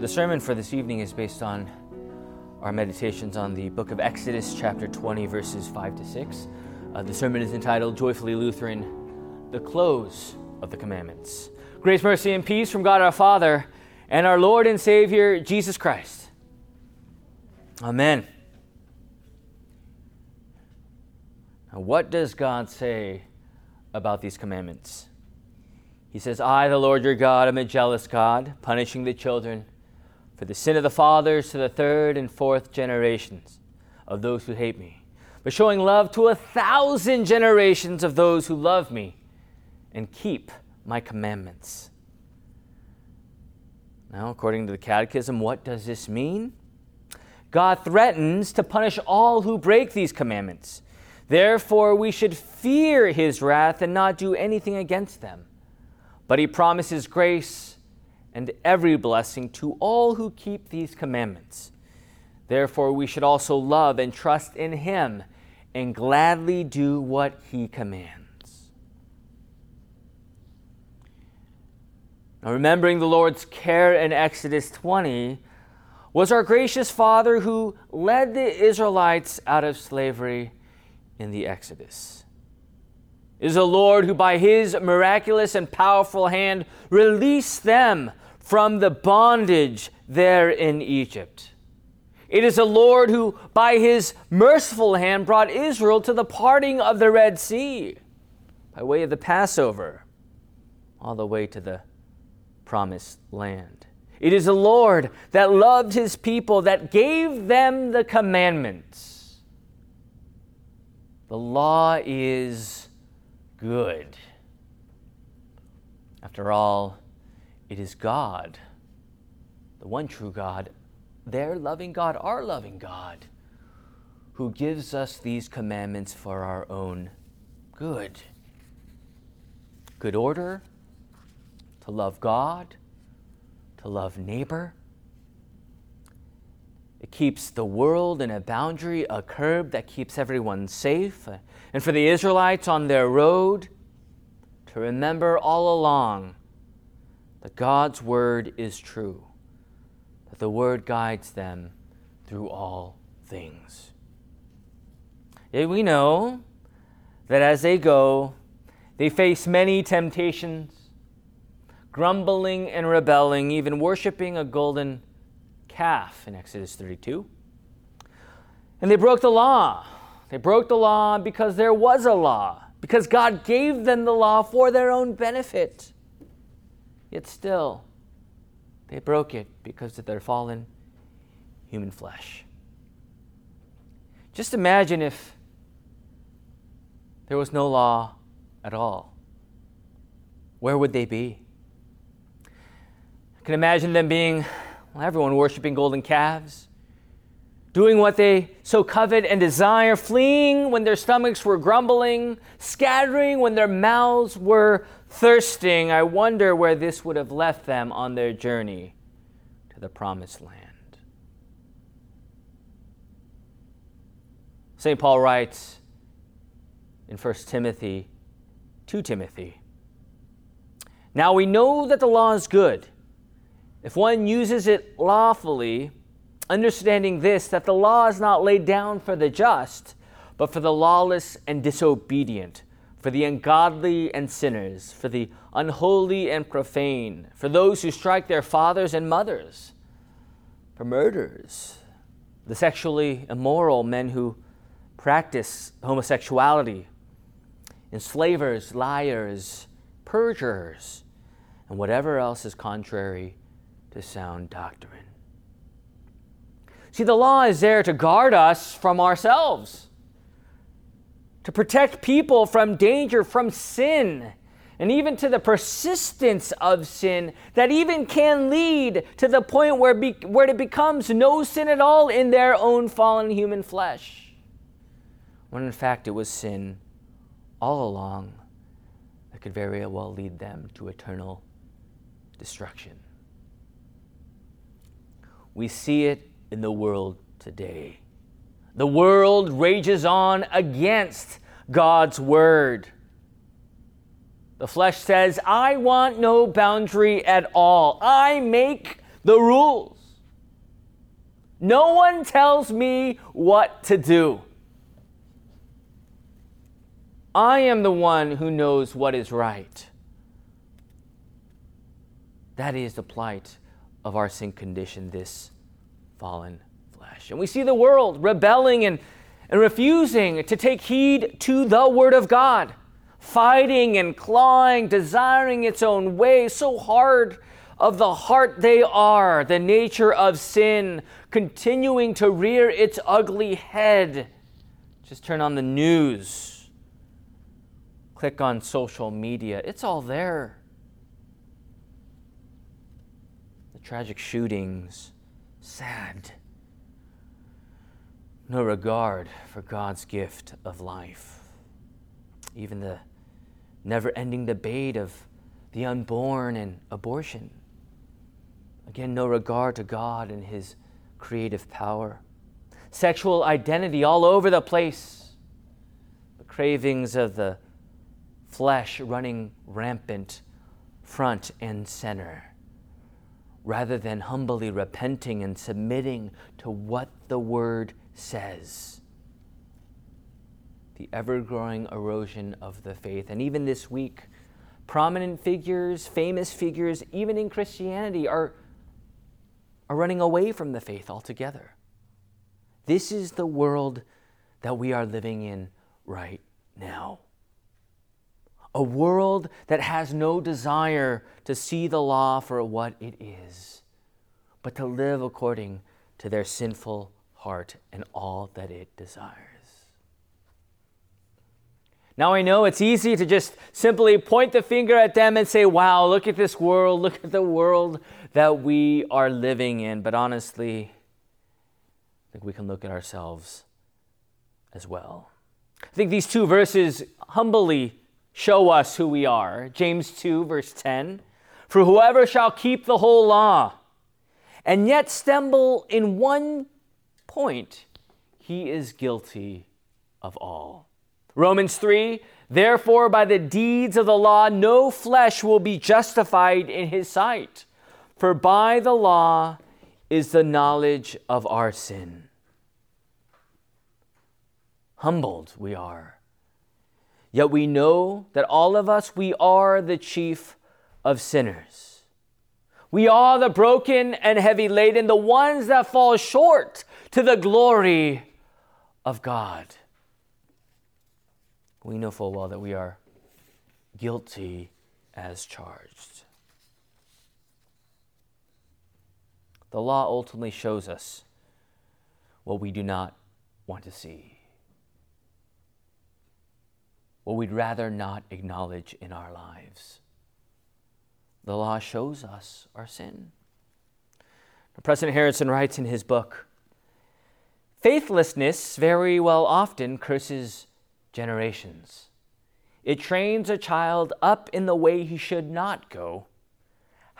The sermon for this evening is based on our meditations on the book of Exodus, chapter 20, verses 5 to 6. Uh, the sermon is entitled Joyfully Lutheran The Close of the Commandments. Grace, mercy, and peace from God our Father and our Lord and Savior, Jesus Christ. Amen. Now, what does God say about these commandments? He says, I, the Lord your God, am a jealous God, punishing the children for the sin of the fathers to the third and fourth generations of those who hate me, but showing love to a thousand generations of those who love me and keep my commandments. Now, according to the Catechism, what does this mean? God threatens to punish all who break these commandments. Therefore, we should fear his wrath and not do anything against them. But he promises grace and every blessing to all who keep these commandments. Therefore, we should also love and trust in Him and gladly do what He commands. Now, remembering the Lord's care in Exodus 20 was our gracious Father who led the Israelites out of slavery in the Exodus is a Lord who, by his miraculous and powerful hand, released them from the bondage there in Egypt. It is a Lord who, by his merciful hand, brought Israel to the parting of the Red Sea by way of the Passover, all the way to the promised land. It is a Lord that loved his people, that gave them the commandments. The law is good. After all, it is God, the one true God, their loving God, our loving God, who gives us these commandments for our own good. Good order, to love God, to love neighbor. It keeps the world in a boundary, a curb that keeps everyone safe. And for the Israelites on their road, to remember all along that God's word is true, that the word guides them through all things. Yet we know that as they go, they face many temptations, grumbling and rebelling, even worshiping a golden calf in Exodus 32. And they broke the law. They broke the law because there was a law, because God gave them the law for their own benefit. Yet still, they broke it because of their fallen human flesh. Just imagine if there was no law at all. Where would they be? I can imagine them being, well, everyone worshiping golden calves, doing what they so covet and desire, fleeing when their stomachs were grumbling, scattering when their mouths were thirsting. I wonder where this would have left them on their journey to the promised land. St. Paul writes in 1 Timothy, 2 Timothy, Now we know that the law is good if one uses it lawfully understanding this that the law is not laid down for the just, but for the lawless and disobedient, for the ungodly and sinners, for the unholy and profane, for those who strike their fathers and mothers, for murderers, the sexually immoral, men who practice homosexuality, enslavers, liars, perjurers, and whatever else is contrary to sound doctrine. See, the law is there to guard us from ourselves, to protect people from danger, from sin, and even to the persistence of sin that even can lead to the point where, be, where it becomes no sin at all in their own fallen human flesh. When in fact it was sin all along that could very well lead them to eternal destruction. We see it in the world today. The world rages on against God's word. The flesh says, I want no boundary at all. I make the rules. No one tells me what to do. I am the one who knows what is right. That is the plight of our sin condition, this fallen flesh. And we see the world rebelling and, and refusing to take heed to the Word of God, fighting and clawing, desiring its own way, so hard of the heart they are, the nature of sin, continuing to rear its ugly head. Just turn on the news, click on social media, it's all there. The tragic shootings, sad. No regard for God's gift of life. Even the never ending debate of the unborn and abortion. Again, no regard to God and His creative power. Sexual identity all over the place. The cravings of the flesh running rampant front and center. Rather than humbly repenting and submitting to what the Word says. The ever growing erosion of the faith. And even this week, prominent figures, famous figures, even in Christianity, are are running away from the faith altogether. This is the world that we are living in right now. A world that has no desire to see the law for what it is, but to live according to their sinful heart and all that it desires. Now, I know it's easy to just simply point the finger at them and say, wow, look at this world, look at the world that we are living in. But honestly, I think we can look at ourselves as well. I think these two verses humbly show us who we are. James 2, verse 10 For whoever shall keep the whole law and yet stumble in one point, he is guilty of all. Romans 3 Therefore, by the deeds of the law, no flesh will be justified in his sight. For by the law is the knowledge of our sin. Humbled we are. Yet we know that all of us, we are the chief of sinners. We are the broken and heavy laden, the ones that fall short to the glory of God. We know full well that we are guilty as charged. The law ultimately shows us what we do not want to see, what we'd rather not acknowledge in our lives. The law shows us our sin. President Harrison writes in his book Faithlessness very well often curses generations. It trains a child up in the way he should not go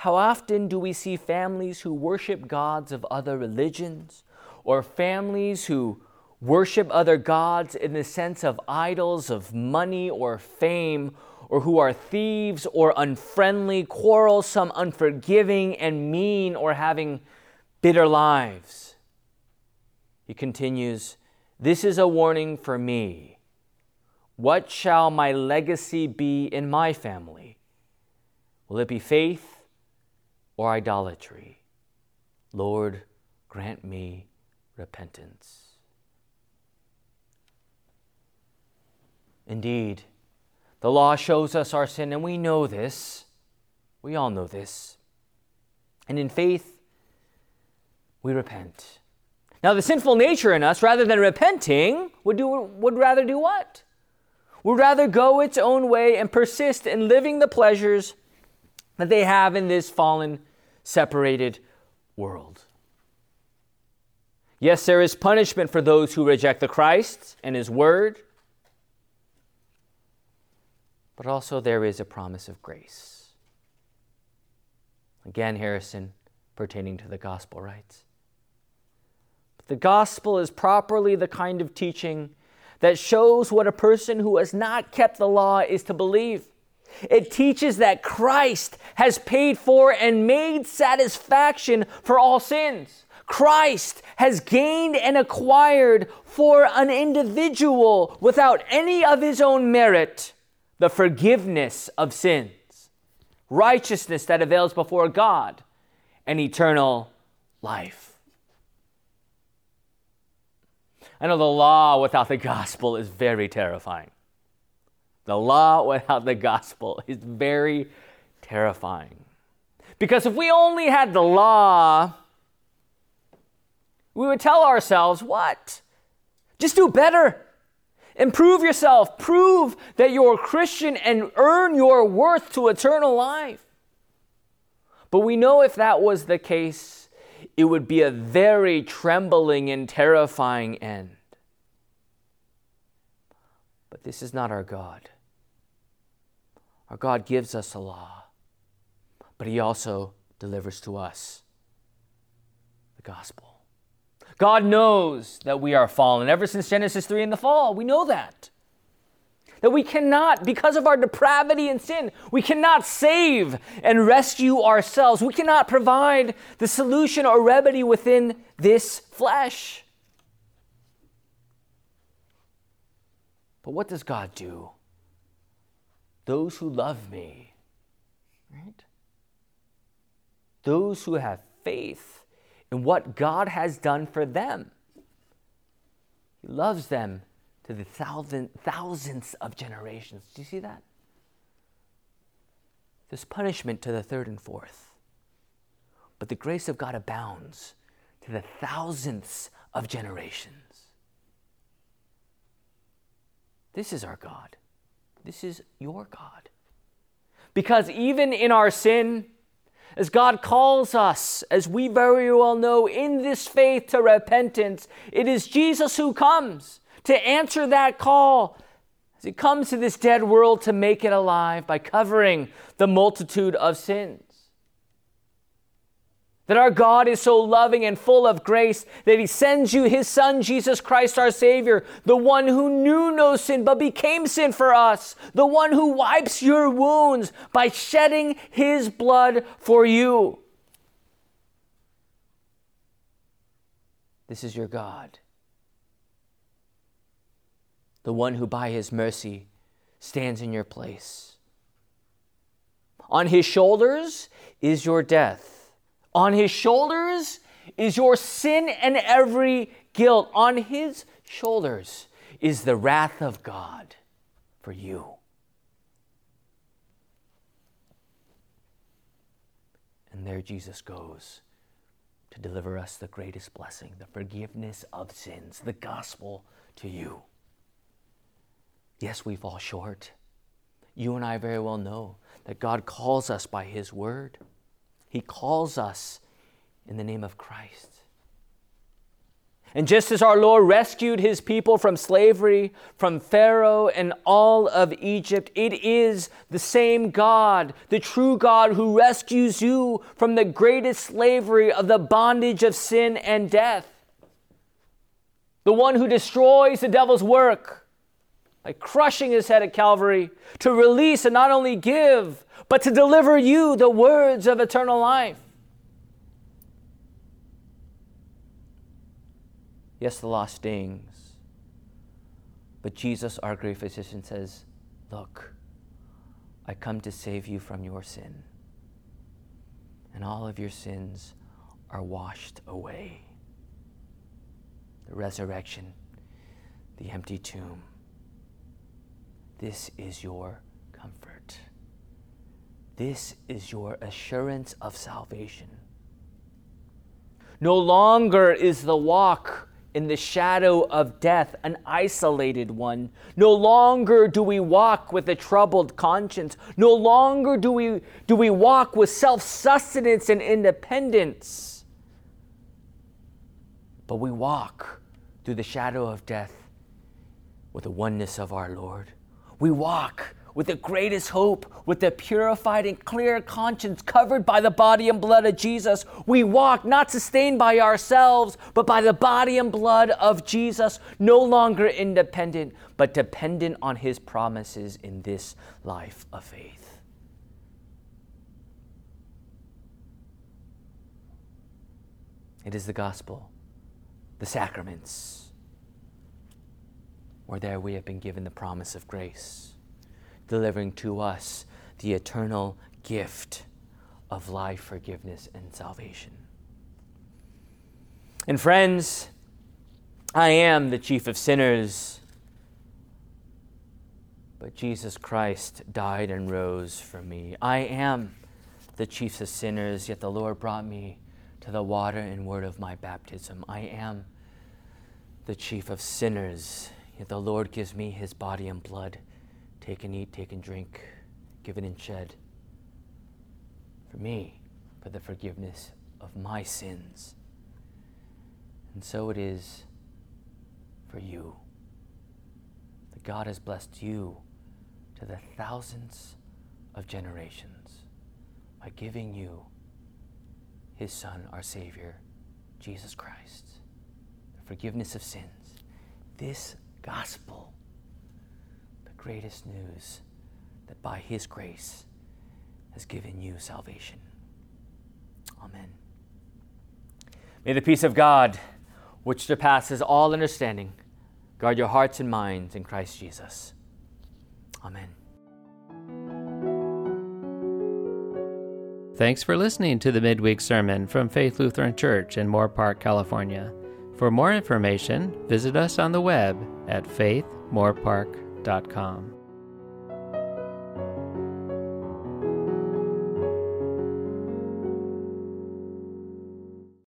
how often do we see families who worship gods of other religions or families who worship other gods in the sense of idols of money or fame or who are thieves or unfriendly, quarrelsome, unforgiving, and mean or having bitter lives? He continues, This is a warning for me. What shall my legacy be in my family? Will it be faith? or idolatry. Lord, grant me repentance. Indeed, the law shows us our sin, and we know this. We all know this. And in faith, we repent. Now, the sinful nature in us, rather than repenting, would, do, would rather do what? Would rather go its own way and persist in living the pleasures that they have in this fallen separated world. Yes, there is punishment for those who reject the Christ and His Word, but also there is a promise of grace. Again, Harrison, pertaining to the gospel writes The gospel is properly the kind of teaching that shows what a person who has not kept the law is to believe. It teaches that Christ has paid for and made satisfaction for all sins. Christ has gained and acquired for an individual without any of his own merit the forgiveness of sins, righteousness that avails before God, and eternal life. I know the law without the gospel is very terrifying. The law without the gospel is very terrifying. Because if we only had the law, we would tell ourselves, what? Just do better. Improve yourself. Prove that you're a Christian and earn your worth to eternal life. But we know if that was the case, it would be a very trembling and terrifying end. But this is not our God. Our God gives us a law, but He also delivers to us the gospel. God knows that we are fallen. Ever since Genesis 3 in the fall, we know that. That we cannot, because of our depravity and sin, we cannot save and rescue ourselves. We cannot provide the solution or remedy within this flesh. But what does God do? Those who love me, right? Those who have faith in what God has done for them. He loves them to the thousand, thousands of generations. Do you see that? There's punishment to the third and fourth. But the grace of God abounds to the thousandths of generations. This is our God. This is your God. Because even in our sin, as God calls us, as we very well know, in this faith to repentance, it is Jesus who comes to answer that call as He comes to this dead world to make it alive by covering the multitude of sins. That our God is so loving and full of grace that He sends you His Son, Jesus Christ, our Savior, the one who knew no sin but became sin for us, the one who wipes your wounds by shedding His blood for you. This is your God, the one who by His mercy stands in your place. On His shoulders is your death on his shoulders is your sin and every guilt. On his shoulders is the wrath of God for you. And there Jesus goes to deliver us the greatest blessing, the forgiveness of sins, the gospel to you. Yes, we fall short. You and I very well know that God calls us by His word. He calls us in the name of Christ. And just as our Lord rescued his people from slavery, from Pharaoh and all of Egypt, it is the same God, the true God, who rescues you from the greatest slavery of the bondage of sin and death. The one who destroys the devil's work by crushing his head at Calvary to release and not only give, but to deliver you the words of eternal life. Yes, the law stings. But Jesus, our great physician, says, Look, I come to save you from your sin. And all of your sins are washed away. The resurrection, the empty tomb. This is your comfort. This is your assurance of salvation. No longer is the walk in the shadow of death an isolated one. No longer do we walk with a troubled conscience. No longer do we, do we walk with self sustenance and independence. But we walk through the shadow of death with the oneness of our Lord we walk with the greatest hope, with a purified and clear conscience covered by the body and blood of Jesus. We walk not sustained by ourselves, but by the body and blood of Jesus, no longer independent, but dependent on his promises in this life of faith. It is the gospel, the sacraments where there we have been given the promise of grace, delivering to us the eternal gift of life, forgiveness, and salvation. And friends, I am the chief of sinners, but Jesus Christ died and rose for me. I am the chief of sinners, yet the Lord brought me to the water and word of my baptism. I am the chief of sinners, yet the Lord gives me his body and blood. Take and eat, take and drink, given and shed for me, for the forgiveness of my sins. And so it is for you. That God has blessed you to the thousands of generations by giving you his Son, our Savior, Jesus Christ, the forgiveness of sins. This gospel, the greatest news that by his grace has given you salvation. Amen. May the peace of God, which surpasses all understanding, guard your hearts and minds in Christ Jesus. Amen. Thanks for listening to the midweek sermon from Faith Lutheran Church in Moorpark, California. For more information, visit us on the web at faithmoorpark.com.